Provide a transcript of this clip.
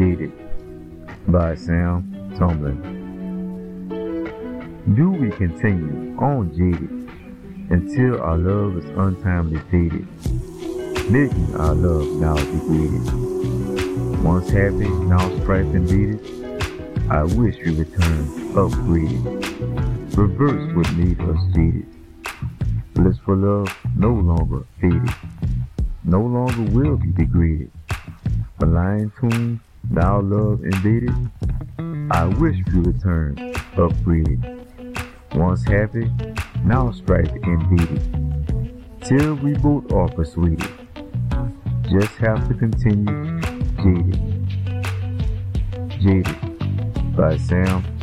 By Sam Tumblin. Do we continue on jaded until our love is untimely faded, making our love now degraded? Once happy, now strife and beaded, I wish we returned upgraded. Reverse what made us jaded. Blissful love no longer faded, no longer will be degraded. A tune, thou love invaded. I wish we returned upgraded. Once happy, now strife invaded. Till we both are persuaded. Just have to continue jaded. Jaded by Sam